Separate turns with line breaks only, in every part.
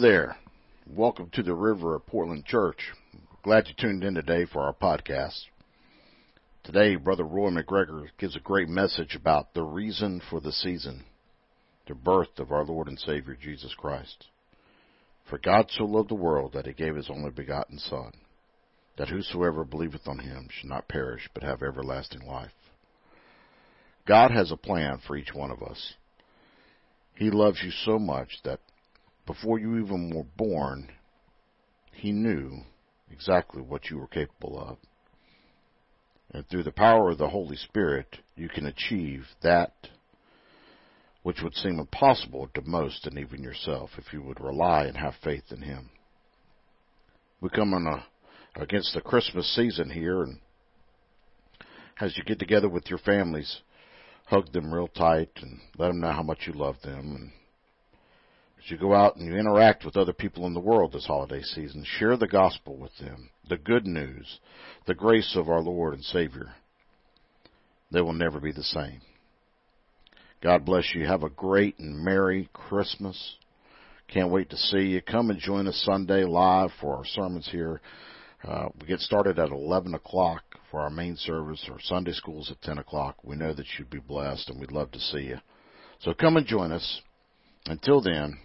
There. Welcome to the River of Portland Church. Glad you tuned in today for our podcast. Today, Brother Roy McGregor gives a great message about the reason for the season, the birth of our Lord and Savior Jesus Christ. For God so loved the world that he gave his only begotten Son, that whosoever believeth on him should not perish but have everlasting life. God has a plan for each one of us. He loves you so much that before you even were born, He knew exactly what you were capable of. And through the power of the Holy Spirit, you can achieve that which would seem impossible to most and even yourself if you would rely and have faith in Him. We come on a, against the Christmas season here, and as you get together with your families, hug them real tight and let them know how much you love them. And you go out and you interact with other people in the world this holiday season, share the gospel with them, the good news, the grace of our Lord and Savior. They will never be the same. God bless you. Have a great and Merry Christmas. Can't wait to see you. Come and join us Sunday live for our sermons here. Uh, we get started at 11 o'clock for our main service. Our Sunday schools at 10 o'clock. We know that you'd be blessed and we'd love to see you. So come and join us. Until then,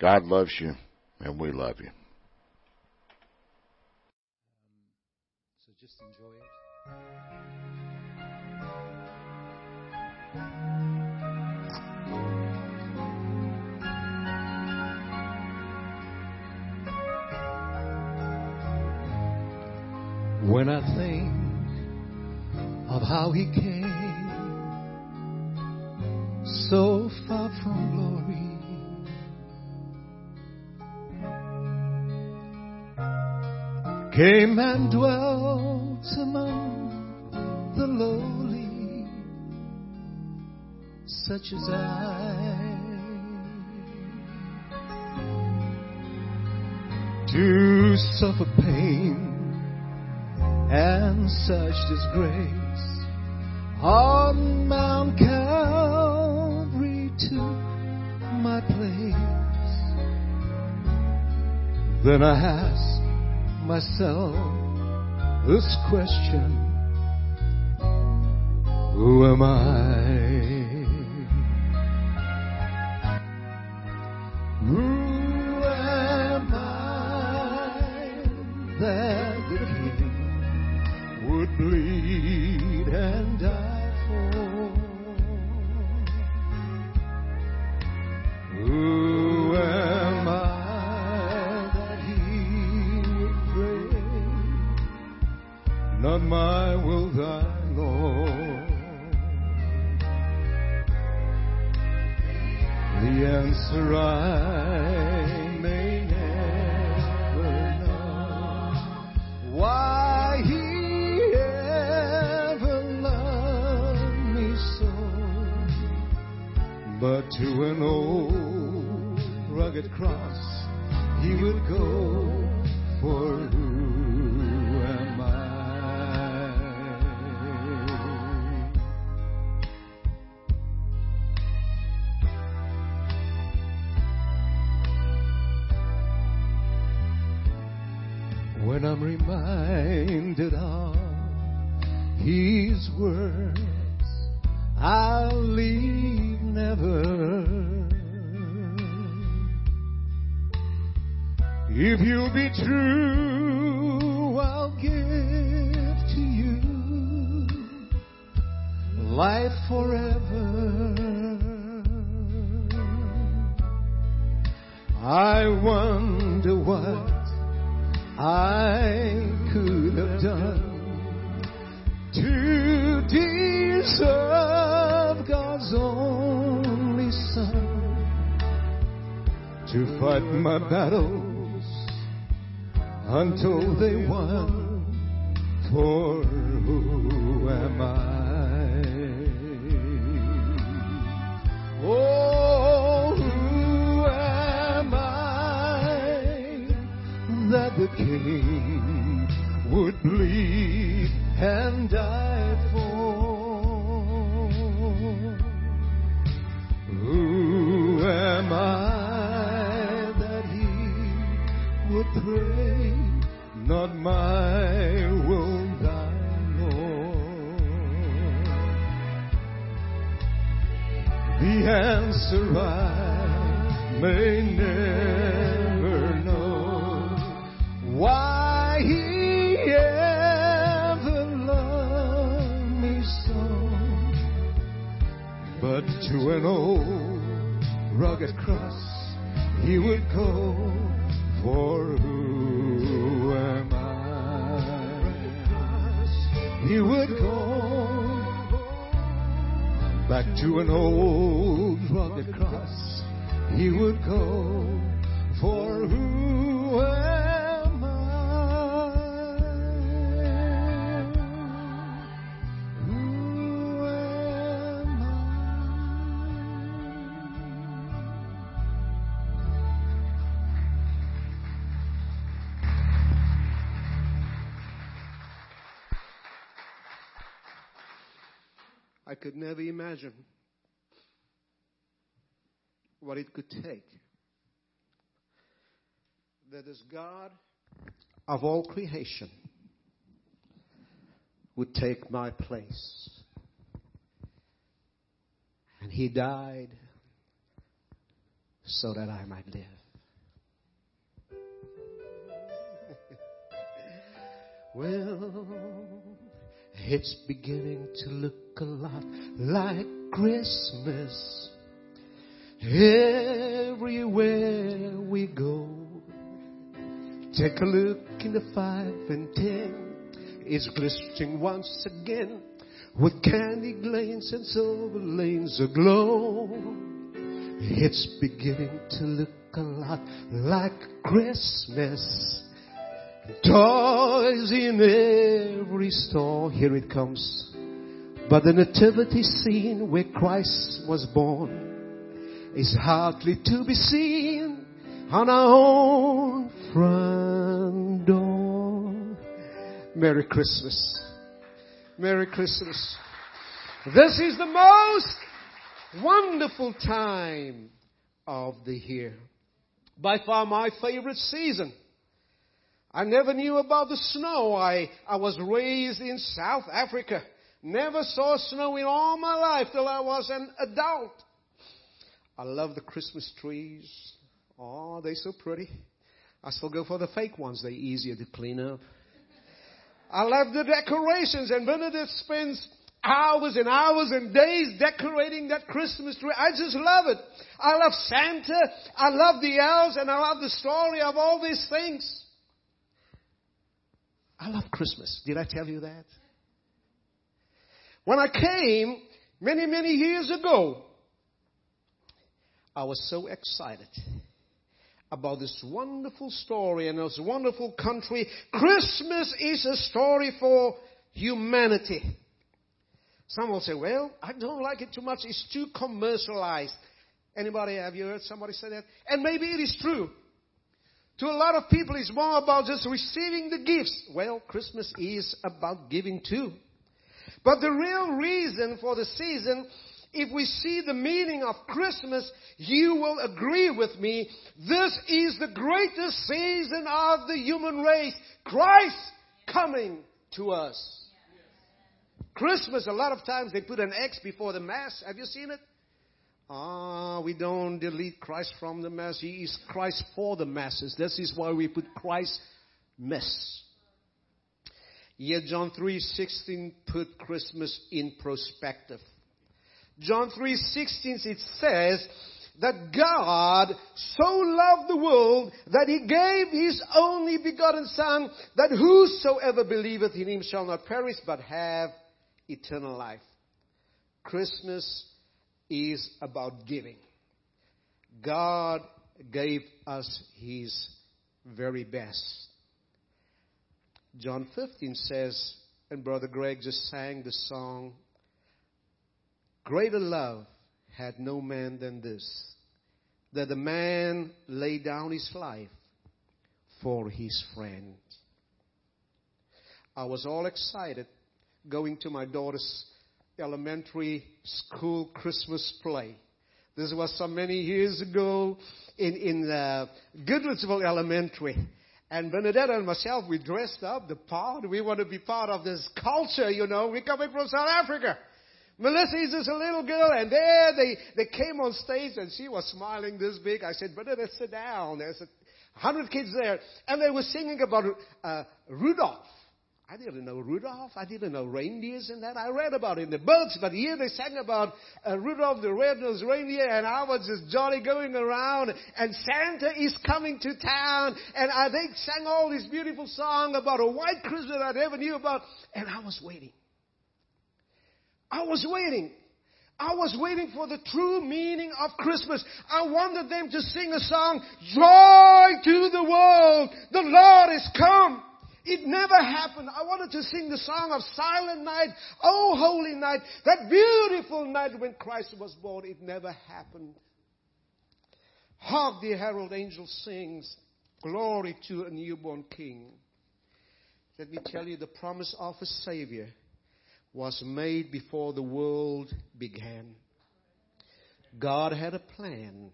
God loves you and we love you.
So just enjoy it. When I think of how he came so far from came and dwelt among the lowly, such as I. To suffer pain and such disgrace on Mount Calvary took my place. Then I asked myself this question Who am I? Not my will, thy Lord. The answer I may never know. Why he ever loved me so. But to an old rugged cross he would go for done to deserve God's only Son to fight my battles until they won. For who am I? Oh, who am I that the King would bleed and die for? Who am I that He would pray, not my will, thy Lord. The answer I may to an old rugged cross he would go for who am I? He would go back to an old rugged cross. He would go
could never imagine what it could take that this God of all creation would take my place. And He died so that I might live. well, it's beginning to look a lot like Christmas. Everywhere we go, take a look in the five and ten. It's glistening once again with candy lanes and silver lanes aglow. It's beginning to look a lot like Christmas. Toys in every store, here it comes. But the nativity scene where Christ was born is hardly to be seen on our own front door. Merry Christmas. Merry Christmas. This is the most wonderful time of the year. By far my favorite season. I never knew about the snow. I, I was raised in South Africa. Never saw snow in all my life till I was an adult. I love the Christmas trees. Oh, they're so pretty. I still go for the fake ones. They're easier to clean up. I love the decorations and Bernadette spends hours and hours and days decorating that Christmas tree. I just love it. I love Santa. I love the elves and I love the story of all these things. I love Christmas. Did I tell you that? When I came many, many years ago, I was so excited about this wonderful story and this wonderful country. Christmas is a story for humanity. Some will say, well, I don't like it too much. It's too commercialized. Anybody, have you heard somebody say that? And maybe it is true. To a lot of people, it's more about just receiving the gifts. Well, Christmas is about giving too. But the real reason for the season, if we see the meaning of Christmas, you will agree with me. This is the greatest season of the human race. Christ coming to us. Christmas, a lot of times they put an X before the Mass. Have you seen it? Ah, we don't delete Christ from the Mass. He is Christ for the masses. This is why we put Christ Mass. Yet John 3:16 put Christmas in perspective. John 3:16 it says that God so loved the world that he gave his only begotten son that whosoever believeth in him shall not perish but have eternal life. Christmas is about giving. God gave us his very best. John 15 says, and Brother Greg just sang the song, Greater love had no man than this, that the man lay down his life for his friend. I was all excited going to my daughter's elementary school Christmas play. This was so many years ago in, in uh, Elementary. And Bernadette and myself, we dressed up the part. We want to be part of this culture, you know. We're coming from South Africa. Melissa is just a little girl, and there they, they came on stage, and she was smiling this big. I said, Bernadette, sit down. There's a hundred kids there. And they were singing about uh, Rudolph. I didn't know Rudolph. I didn't know reindeers and that. I read about it in the books, but here they sang about uh, Rudolph the red-nosed reindeer, and I was just jolly going around. And Santa is coming to town, and I, they sang all this beautiful song about a white Christmas I never knew about, and I was waiting. I was waiting. I was waiting for the true meaning of Christmas. I wanted them to sing a song, Joy to the world, the Lord is come. It never happened. I wanted to sing the song of Silent Night, Oh Holy Night, that beautiful night when Christ was born. It never happened. Hark the herald angel sings, Glory to a newborn King. Let me tell you the promise of a Savior was made before the world began. God had a plan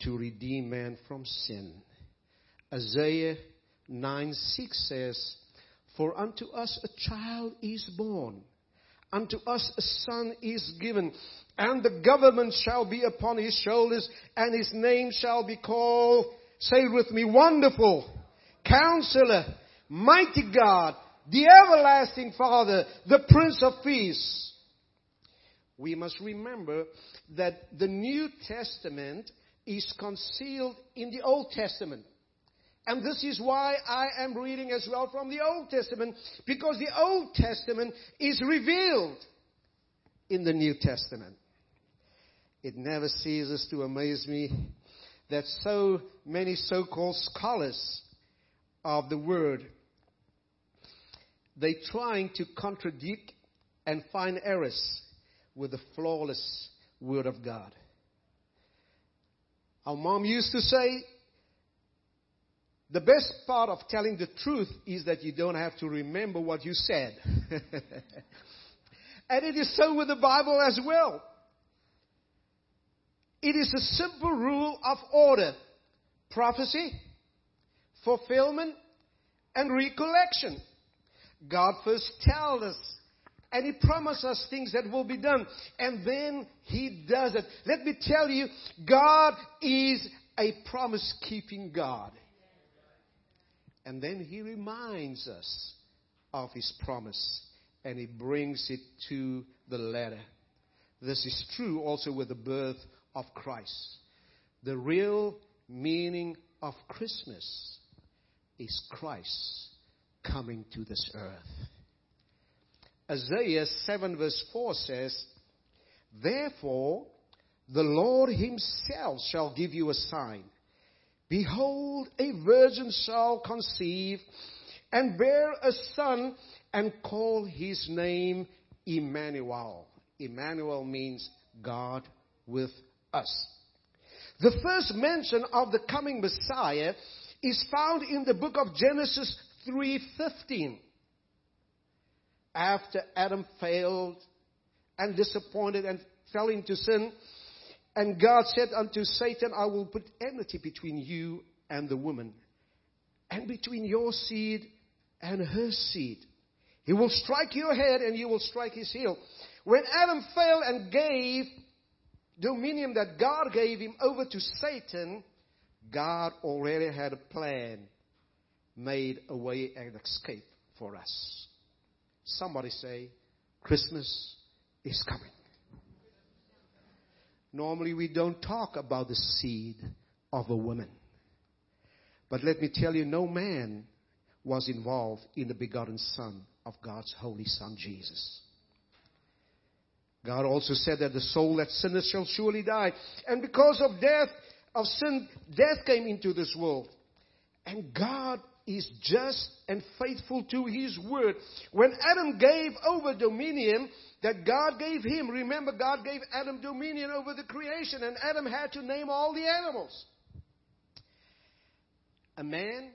to redeem man from sin. Isaiah 9 6 says, For unto us a child is born, unto us a son is given, and the government shall be upon his shoulders, and his name shall be called, say with me, Wonderful, Counselor, Mighty God, the Everlasting Father, the Prince of Peace. We must remember that the New Testament is concealed in the Old Testament. And this is why I am reading as well from the Old Testament, because the Old Testament is revealed in the New Testament. It never ceases to amaze me that so many so called scholars of the Word they are trying to contradict and find errors with the flawless Word of God. Our mom used to say, the best part of telling the truth is that you don't have to remember what you said. and it is so with the Bible as well. It is a simple rule of order prophecy, fulfillment, and recollection. God first tells us and He promises us things that will be done. And then He does it. Let me tell you, God is a promise keeping God. And then He reminds us of His promise and He brings it to the letter. This is true also with the birth of Christ. The real meaning of Christmas is Christ coming to this earth. Isaiah 7 verse 4 says, Therefore, the Lord himself shall give you a sign. Behold, a virgin shall conceive and bear a son and call his name Emmanuel. Emmanuel means God with us. The first mention of the coming Messiah is found in the book of Genesis 3:15. After Adam failed and disappointed and fell into sin, and God said unto Satan, I will put enmity between you and the woman, and between your seed and her seed. He will strike your head and you will strike his heel. When Adam fell and gave dominion that God gave him over to Satan, God already had a plan made a way and escape for us. Somebody say, Christmas is coming. Normally we don't talk about the seed of a woman. But let me tell you, no man was involved in the begotten Son of God's Holy Son, Jesus. God also said that the soul that sinneth shall surely die. And because of death, of sin, death came into this world. And God is just and faithful to his word. When Adam gave over dominion that God gave him, remember God gave Adam dominion over the creation and Adam had to name all the animals. A man,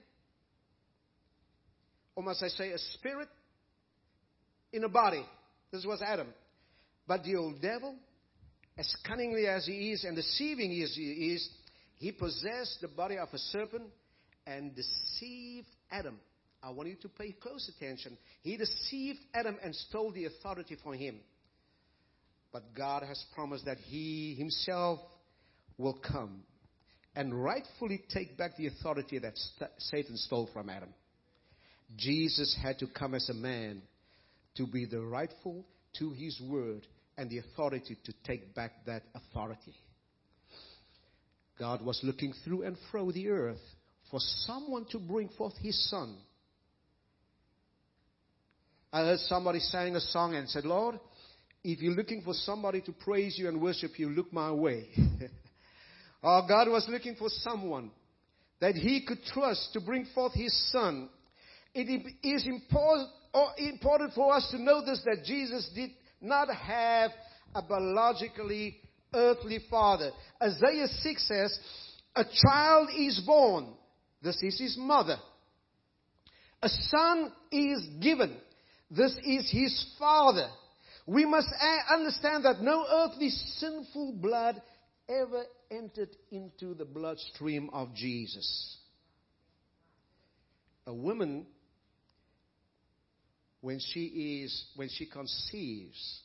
or must I say a spirit in a body. This was Adam. But the old devil, as cunningly as he is and deceiving as he is, he possessed the body of a serpent and deceived Adam. I want you to pay close attention. He deceived Adam and stole the authority from him. But God has promised that He Himself will come and rightfully take back the authority that st- Satan stole from Adam. Jesus had to come as a man to be the rightful to His word and the authority to take back that authority. God was looking through and fro the earth for someone to bring forth His Son. I heard somebody sang a song and said, Lord, if you're looking for somebody to praise you and worship you, look my way. Our God was looking for someone that he could trust to bring forth his son. It is important, for us to notice that Jesus did not have a biologically earthly father. Isaiah 6 says, A child is born. This is his mother. A son is given. This is his father. We must understand that no earthly sinful blood ever entered into the bloodstream of Jesus. A woman, when she is, when she conceives,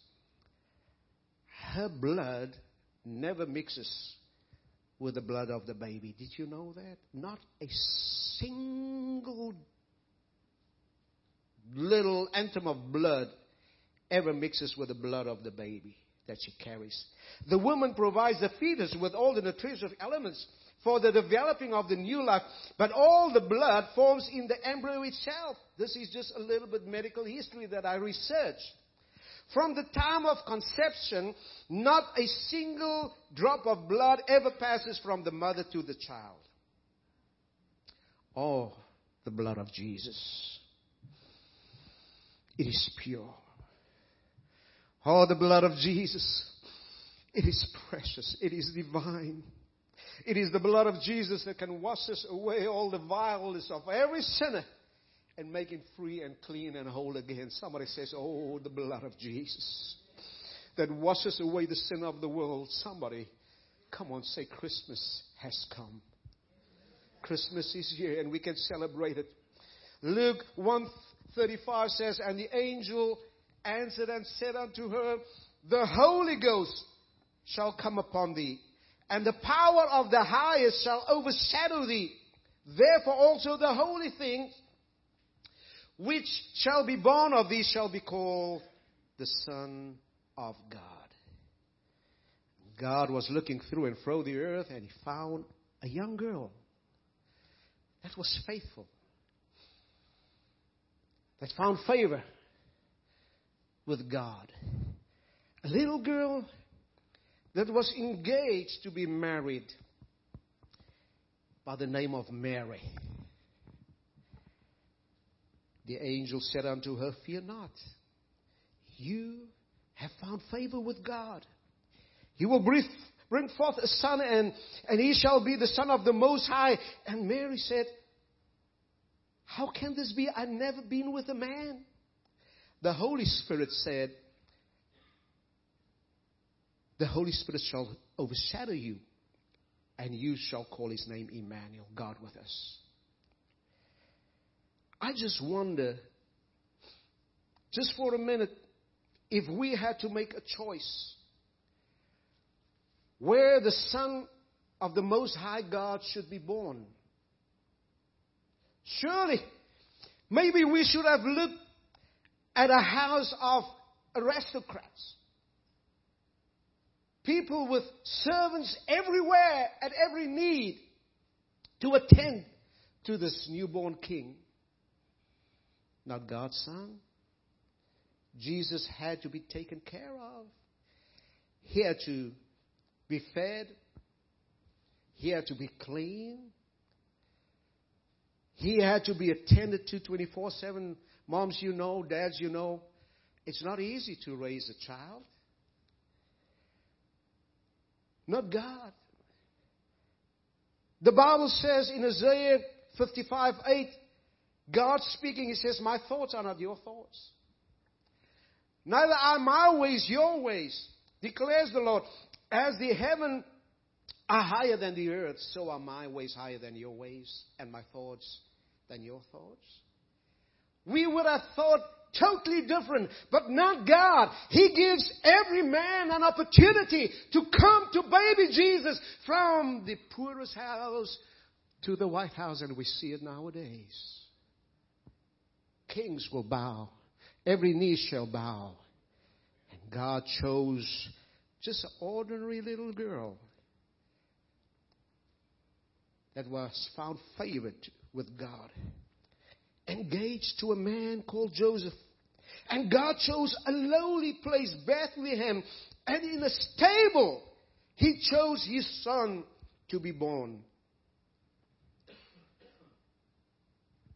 her blood never mixes with the blood of the baby. Did you know that? Not a single little atom of blood ever mixes with the blood of the baby that she carries. The woman provides the fetus with all the nutritive elements for the developing of the new life, but all the blood forms in the embryo itself. This is just a little bit medical history that I researched. From the time of conception, not a single drop of blood ever passes from the mother to the child. Oh, the blood of Jesus. It is pure. Oh, the blood of Jesus. It is precious. It is divine. It is the blood of Jesus that can wash us away all the vileness of every sinner and make him free and clean and whole again. Somebody says, Oh, the blood of Jesus that washes away the sin of the world. Somebody, come on, say, Christmas has come. Christmas is here and we can celebrate it. Luke 135 says, And the angel answered and said unto her, The Holy Ghost shall come upon thee, and the power of the highest shall overshadow thee. Therefore also the holy things which shall be born of thee shall be called the Son of God. God was looking through and fro the earth and he found a young girl that was faithful, that found favor with God. A little girl that was engaged to be married by the name of Mary. The angel said unto her, Fear not. You have found favor with God. He will bring forth a son, and, and he shall be the son of the Most High. And Mary said, How can this be? I've never been with a man. The Holy Spirit said, The Holy Spirit shall overshadow you, and you shall call his name Emmanuel, God with us. I just wonder, just for a minute, if we had to make a choice where the Son of the Most High God should be born. Surely, maybe we should have looked at a house of aristocrats. People with servants everywhere at every need to attend to this newborn king. Not God's son. Jesus had to be taken care of. He had to be fed. He had to be clean. He had to be attended to 24 7 Moms, you know, dads, you know, it's not easy to raise a child. Not God. The Bible says in Isaiah 55 8, God speaking, He says, My thoughts are not your thoughts. Neither are my ways your ways, declares the Lord. As the heaven are higher than the earth, so are my ways higher than your ways, and my thoughts than your thoughts. We would have thought totally different, but not God. He gives every man an opportunity to come to baby Jesus from the poorest house to the White House, and we see it nowadays. Kings will bow, every knee shall bow. And God chose just an ordinary little girl that was found favored with God engaged to a man called Joseph. And God chose a lowly place, Bethlehem, and in a stable, He chose His son to be born.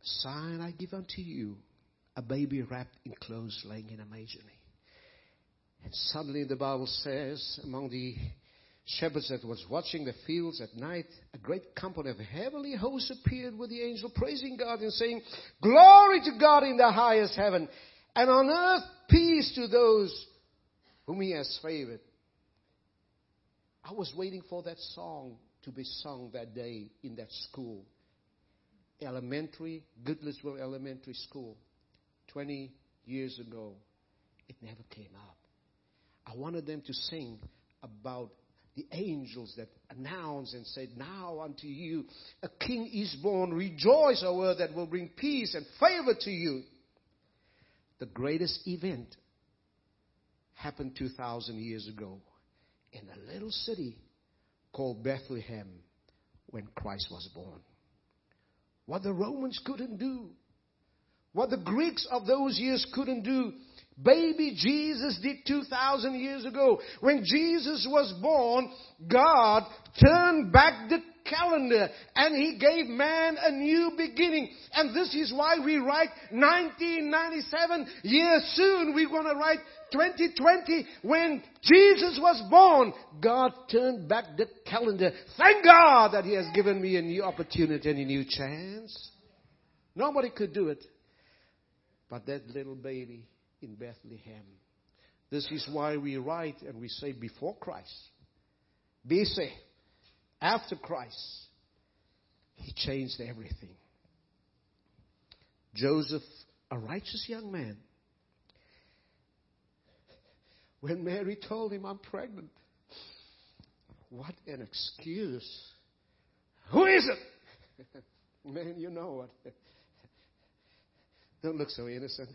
Sign I give unto you, a baby wrapped in clothes laying in a manger. And suddenly the Bible says, among the shepherds that was watching the fields at night, a great company of heavenly hosts appeared with the angel, praising God and saying, Glory to God in the highest heaven, and on earth peace to those whom he has favored. I was waiting for that song to be sung that day in that school. Elementary, Goodlettsville Elementary School, 20 years ago. It never came up. I wanted them to sing about the angels that announced and said, Now unto you a king is born. Rejoice, O earth, that will bring peace and favor to you. The greatest event happened 2,000 years ago in a little city called Bethlehem when Christ was born. What the Romans couldn't do, what the Greeks of those years couldn't do, Baby Jesus did 2,000 years ago. When Jesus was born, God turned back the calendar and He gave man a new beginning. And this is why we write 1997 years soon. We're going to write 2020 when Jesus was born. God turned back the calendar. Thank God that He has given me a new opportunity and a new chance. Nobody could do it. But that little baby in Bethlehem. This is why we write and we say before Christ. BC, after Christ, he changed everything. Joseph, a righteous young man, when Mary told him, I'm pregnant, what an excuse. Who is it? Man, you know what. Don't look so innocent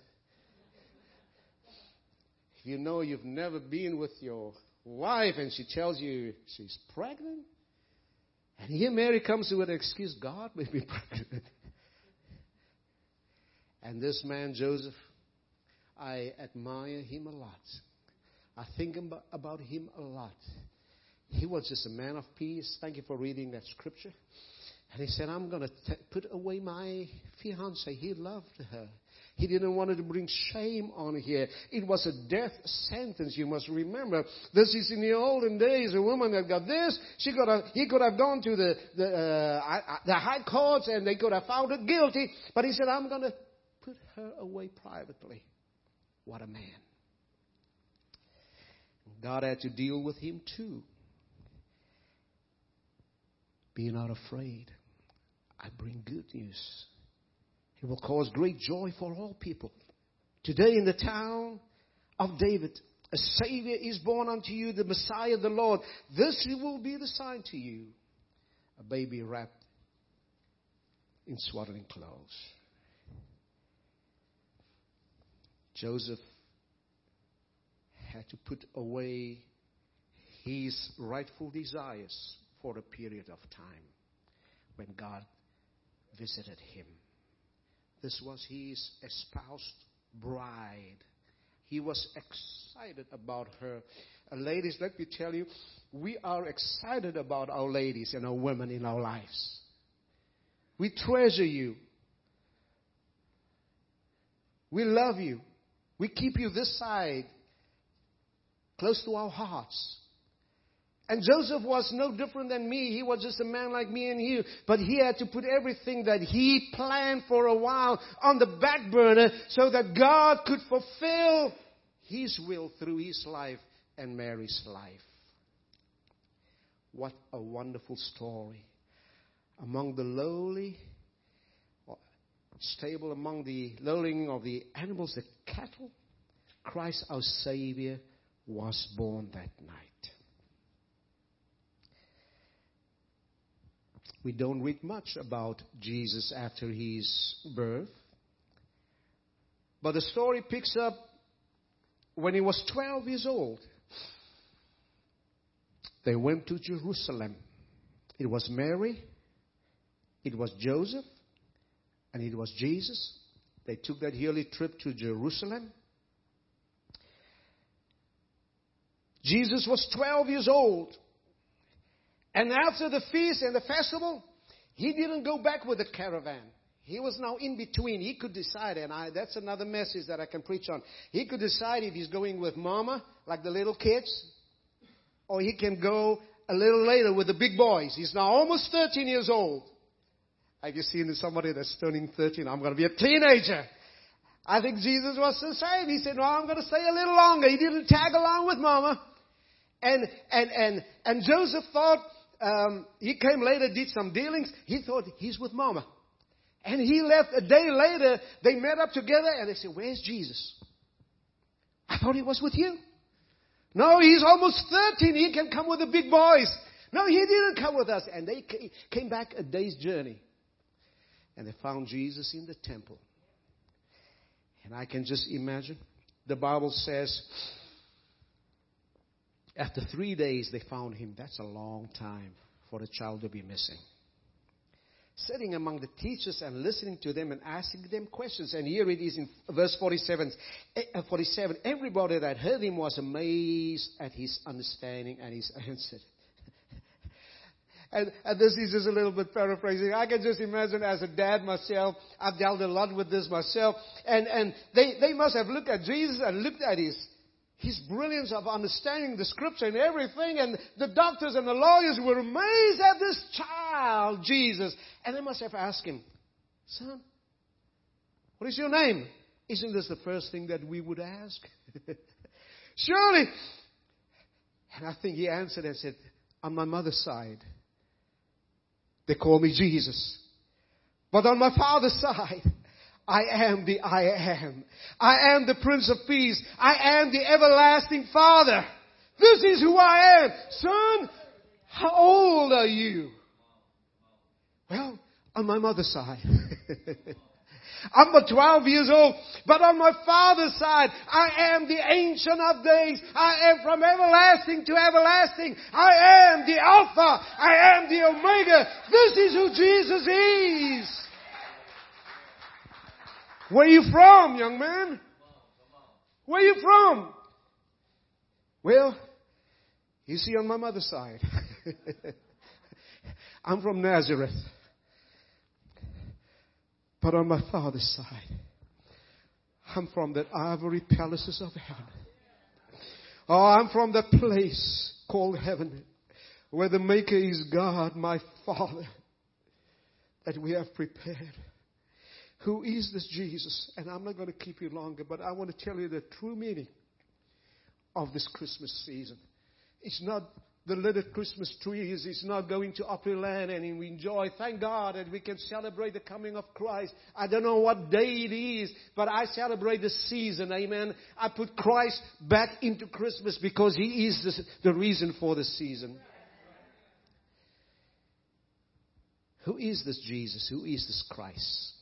you know you've never been with your wife and she tells you she's pregnant, and here Mary comes with an excuse God may be pregnant. and this man, Joseph, I admire him a lot. I think about him a lot. He was just a man of peace. Thank you for reading that scripture. And he said, I'm going to put away my fiance. He loved her. He didn't want to bring shame on here. It was a death sentence. You must remember. This is in the olden days. A woman that got this, she could have, he could have gone to the the, uh, the high courts and they could have found her guilty. But he said, "I'm going to put her away privately." What a man! God had to deal with him too. Be not afraid. I bring good news. It will cause great joy for all people. Today in the town of David, a Savior is born unto you, the Messiah, the Lord. This will be the sign to you a baby wrapped in swaddling clothes. Joseph had to put away his rightful desires for a period of time when God visited him. This was his espoused bride. He was excited about her. Uh, ladies, let me tell you, we are excited about our ladies and our women in our lives. We treasure you. We love you. We keep you this side, close to our hearts. And Joseph was no different than me. He was just a man like me and you. But he had to put everything that he planned for a while on the back burner so that God could fulfill his will through his life and Mary's life. What a wonderful story. Among the lowly, stable among the lowling of the animals, the cattle, Christ our Savior was born that night. We don't read much about Jesus after his birth. But the story picks up when he was 12 years old. They went to Jerusalem. It was Mary, it was Joseph, and it was Jesus. They took that yearly trip to Jerusalem. Jesus was 12 years old. And after the feast and the festival, he didn't go back with the caravan. He was now in between. He could decide, and I, that's another message that I can preach on. He could decide if he's going with mama, like the little kids, or he can go a little later with the big boys. He's now almost 13 years old. Have you seen somebody that's turning 13? I'm going to be a teenager. I think Jesus was the same. He said, no, I'm going to stay a little longer. He didn't tag along with mama. And, and, and, and Joseph thought, um, he came later, did some dealings. He thought he's with mama. And he left a day later. They met up together and they said, where's Jesus? I thought he was with you. No, he's almost 13. He can come with the big boys. No, he didn't come with us. And they came back a day's journey and they found Jesus in the temple. And I can just imagine. The Bible says, after three days they found him. That's a long time for a child to be missing. Sitting among the teachers and listening to them and asking them questions. And here it is in verse 47. Eh, uh, 47. Everybody that heard him was amazed at his understanding and his answer. And, and, this is just a little bit paraphrasing. I can just imagine as a dad myself, I've dealt a lot with this myself, and, and they, they must have looked at Jesus and looked at his, his brilliance of understanding the scripture and everything, and the doctors and the lawyers were amazed at this child, Jesus. And they must have asked him, Son, what is your name? Isn't this the first thing that we would ask? Surely. And I think he answered and said, On my mother's side, they call me Jesus. But on my father's side, I am the I am. I am the Prince of Peace. I am the everlasting Father. This is who I am. Son, how old are you? Well, on my mother's side. I'm but 12 years old, but on my father's side, I am the ancient of days. I am from everlasting to everlasting. I am the Alpha. I am the Omega. This is who Jesus is. Where you from, young man? Where you from? Well, you see on my mother's side. I'm from Nazareth. But on my father's side, I'm from the ivory palaces of heaven. Oh, I'm from the place called heaven where the Maker is God, my Father, that we have prepared. Who is this Jesus? And I'm not going to keep you longer, but I want to tell you the true meaning of this Christmas season. It's not the little Christmas trees It's not going to Opryland and we enjoy. Thank God that we can celebrate the coming of Christ. I don't know what day it is, but I celebrate the season. Amen. I put Christ back into Christmas because He is the, the reason for the season. Who is this Jesus? Who is this Christ?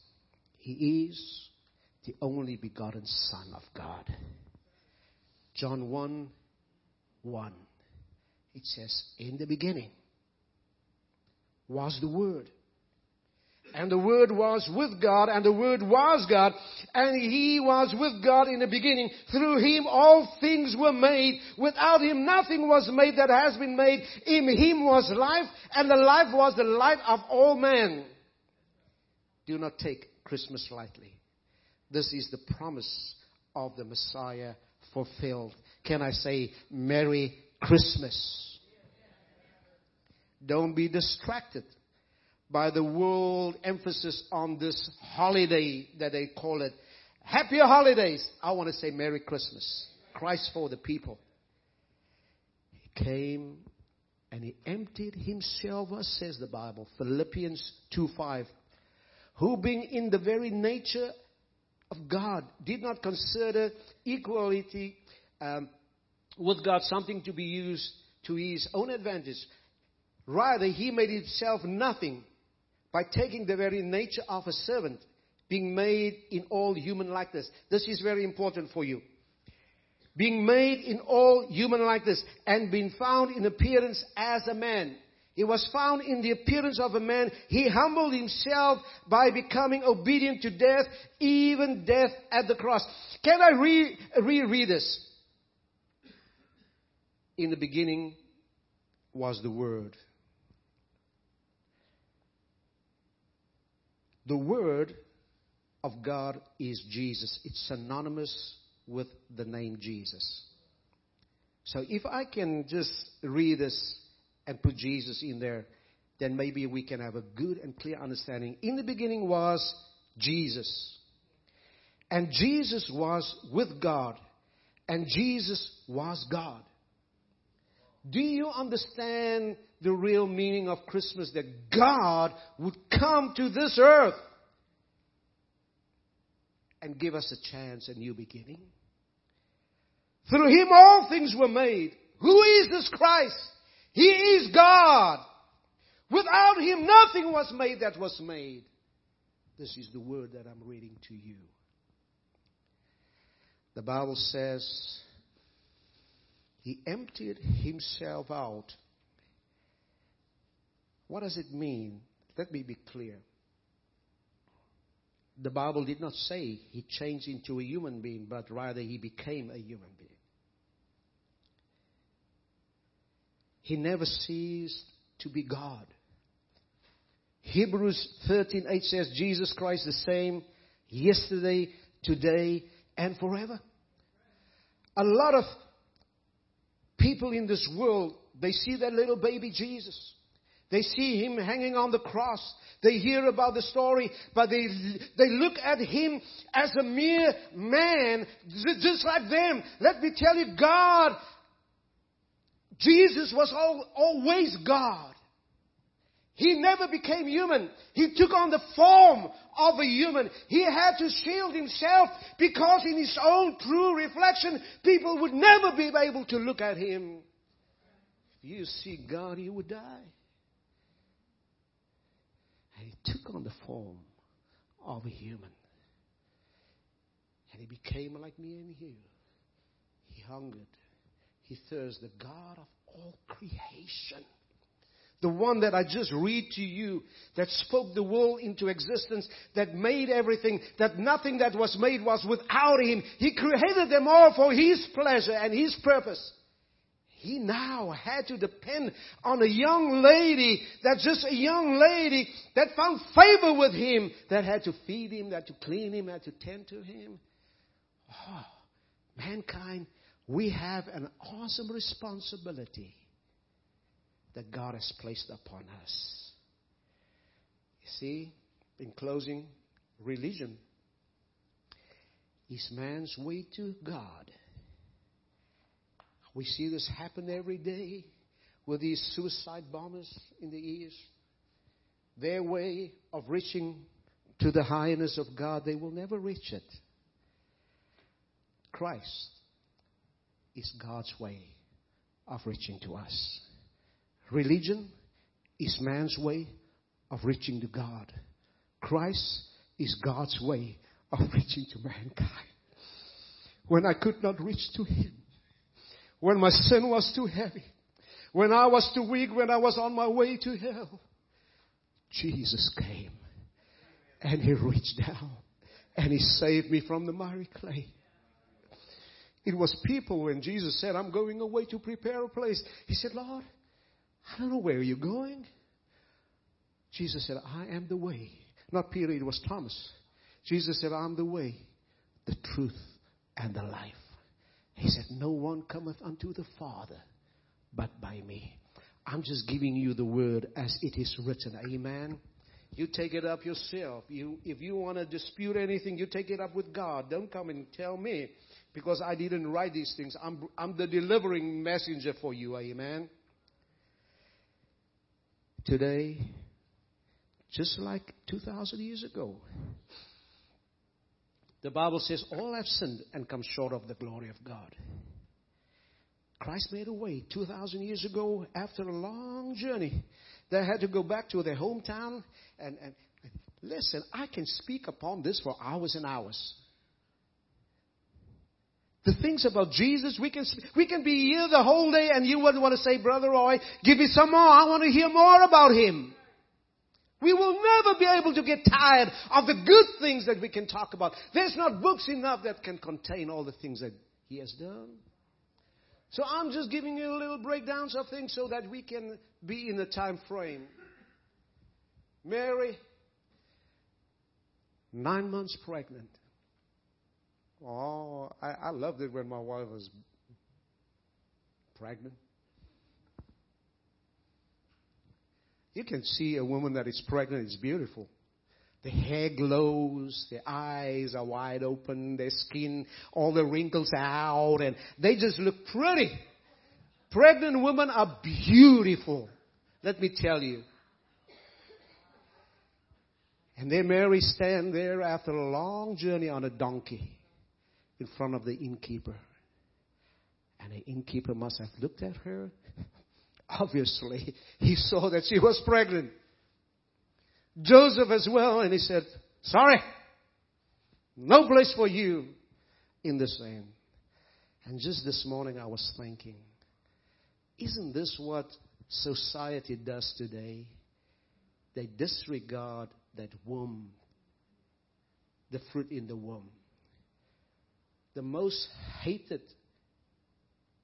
He is the only begotten Son of God. John 1 1 it says, in the beginning was the Word. And the Word was with God, and the Word was God, and He was with God in the beginning. Through Him all things were made. Without Him nothing was made that has been made. In Him was life, and the life was the light of all men. Do not take Christmas lightly. This is the promise of the Messiah fulfilled. Can I say Merry Christmas? Don't be distracted by the world emphasis on this holiday that they call it. Happy holidays. I want to say Merry Christmas. Christ for the people. He came And he emptied himself, says the Bible, Philippians 2 5. Who being in the very nature of God did not consider equality um, with God something to be used to his own advantage. Rather, he made himself nothing by taking the very nature of a servant, being made in all human likeness. This is very important for you. Being made in all human likeness and being found in appearance as a man. He was found in the appearance of a man. He humbled himself by becoming obedient to death, even death at the cross. Can I re- reread this? In the beginning was the Word. The Word of God is Jesus. It's synonymous with the name Jesus. So if I can just read this and put Jesus in there, then maybe we can have a good and clear understanding. In the beginning was Jesus. And Jesus was with God. And Jesus was God. Do you understand the real meaning of Christmas? That God would come to this earth and give us a chance, a new beginning. Through Him all things were made. Who is this Christ? He is God. Without Him nothing was made that was made. This is the word that I'm reading to you. The Bible says, He emptied Himself out. What does it mean? Let me be clear. The Bible did not say He changed into a human being, but rather He became a human being. He never ceased to be God. Hebrews 13:8 says Jesus Christ the same yesterday, today and forever. A lot of people in this world, they see that little baby Jesus. They see him hanging on the cross. They hear about the story, but they, they look at him as a mere man, just like them. Let me tell you, God Jesus was always God. He never became human. He took on the form of a human. He had to shield himself because in his own true reflection, people would never be able to look at him. If you see God, you would die. And he took on the form of a human. And he became like me and you. He hungered. He serves the God of all creation. The one that I just read to you, that spoke the world into existence, that made everything, that nothing that was made was without Him. He created them all for His pleasure and His purpose. He now had to depend on a young lady, that just a young lady that found favor with Him, that had to feed Him, that to clean Him, had to tend to Him. Oh, mankind we have an awesome responsibility that God has placed upon us. You see, in closing, religion is man's way to God. We see this happen every day with these suicide bombers in the east. Their way of reaching to the highness of God, they will never reach it. Christ is God's way of reaching to us. Religion is man's way of reaching to God. Christ is God's way of reaching to mankind. When I could not reach to Him, when my sin was too heavy, when I was too weak, when I was on my way to hell, Jesus came and He reached down and He saved me from the miry clay. It was people when Jesus said, I'm going away to prepare a place. He said, Lord, I don't know where you're going. Jesus said, I am the way. Not Peter, it was Thomas. Jesus said, I'm the way, the truth, and the life. He said, No one cometh unto the Father but by me. I'm just giving you the word as it is written. Amen. You take it up yourself. You, if you want to dispute anything, you take it up with God. Don't come and tell me because I didn't write these things. I'm, I'm the delivering messenger for you. Amen. today, just like 2,000 years ago. The Bible says, All have sinned and come short of the glory of God. Christ made a way 2,000 years ago after a long journey. They had to go back to their hometown. And, and listen, I can speak upon this for hours and hours. The things about Jesus, we can, we can be here the whole day and you wouldn't want to say, Brother Roy, give me some more. I want to hear more about Him. We will never be able to get tired of the good things that we can talk about. There's not books enough that can contain all the things that He has done. So I'm just giving you a little breakdowns of things so that we can be in the time frame. Mary, nine months pregnant. Oh, I, I loved it when my wife was pregnant. You can see a woman that is pregnant, it's beautiful. The hair glows, the eyes are wide open, their skin, all the wrinkles out, and they just look pretty. Pregnant women are beautiful. Let me tell you. And then Mary stand there after a long journey on a donkey in front of the innkeeper. And the innkeeper must have looked at her. Obviously, he saw that she was pregnant. Joseph as well, and he said, Sorry, no place for you in the same. And just this morning I was thinking, isn't this what society does today? They disregard that womb, the fruit in the womb. The most hated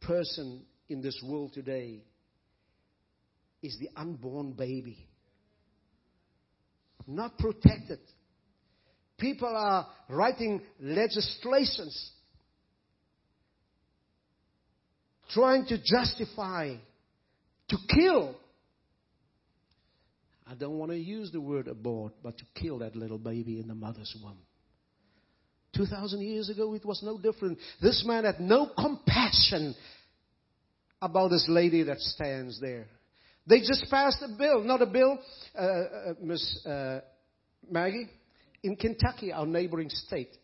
person in this world today is the unborn baby not protected. People are writing legislations trying to justify, to kill. I don't want to use the word abort, but to kill that little baby in the mother's womb. 2,000 years ago, it was no different. This man had no compassion about this lady that stands there. They just passed a bill, not a bill, uh, uh, Miss uh, Maggie, in Kentucky, our neighboring state.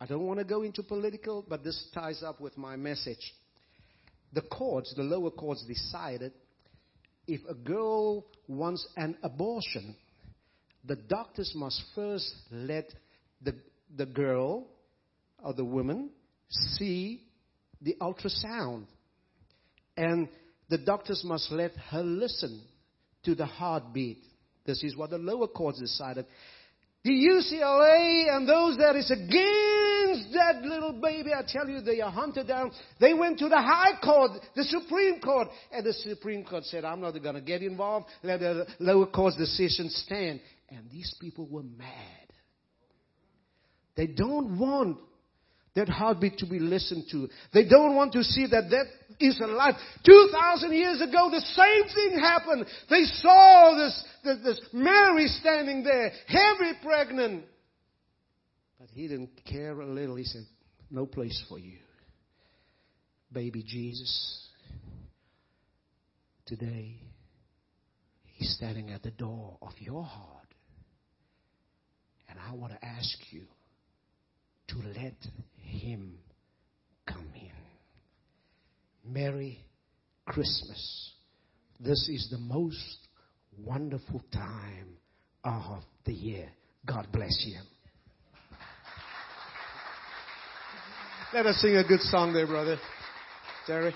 I don't want to go into political, but this ties up with my message. The courts, the lower courts, decided if a girl wants an abortion, the doctors must first let the, the girl or the woman see the ultrasound. And the doctors must let her listen to the heartbeat. This is what the lower courts decided. The ACLU and those that is against that little baby, I tell you, they are hunted down. They went to the high court, the Supreme Court, and the Supreme Court said, I'm not going to get involved. Let the lower court's decision stand. And these people were mad. They don't want that heartbeat to be listened to. They don't want to see that that is alive. 2,000 years ago, the same thing happened. They saw this, this, this Mary standing there, heavy pregnant. But he didn't care a little. He said, no place for you. Baby Jesus, today, he's standing at the door of your heart. And I want to ask you to let him come in. Merry Christmas. This is the most wonderful time of the year. God bless you. Let us sing a good song there, brother. Terry.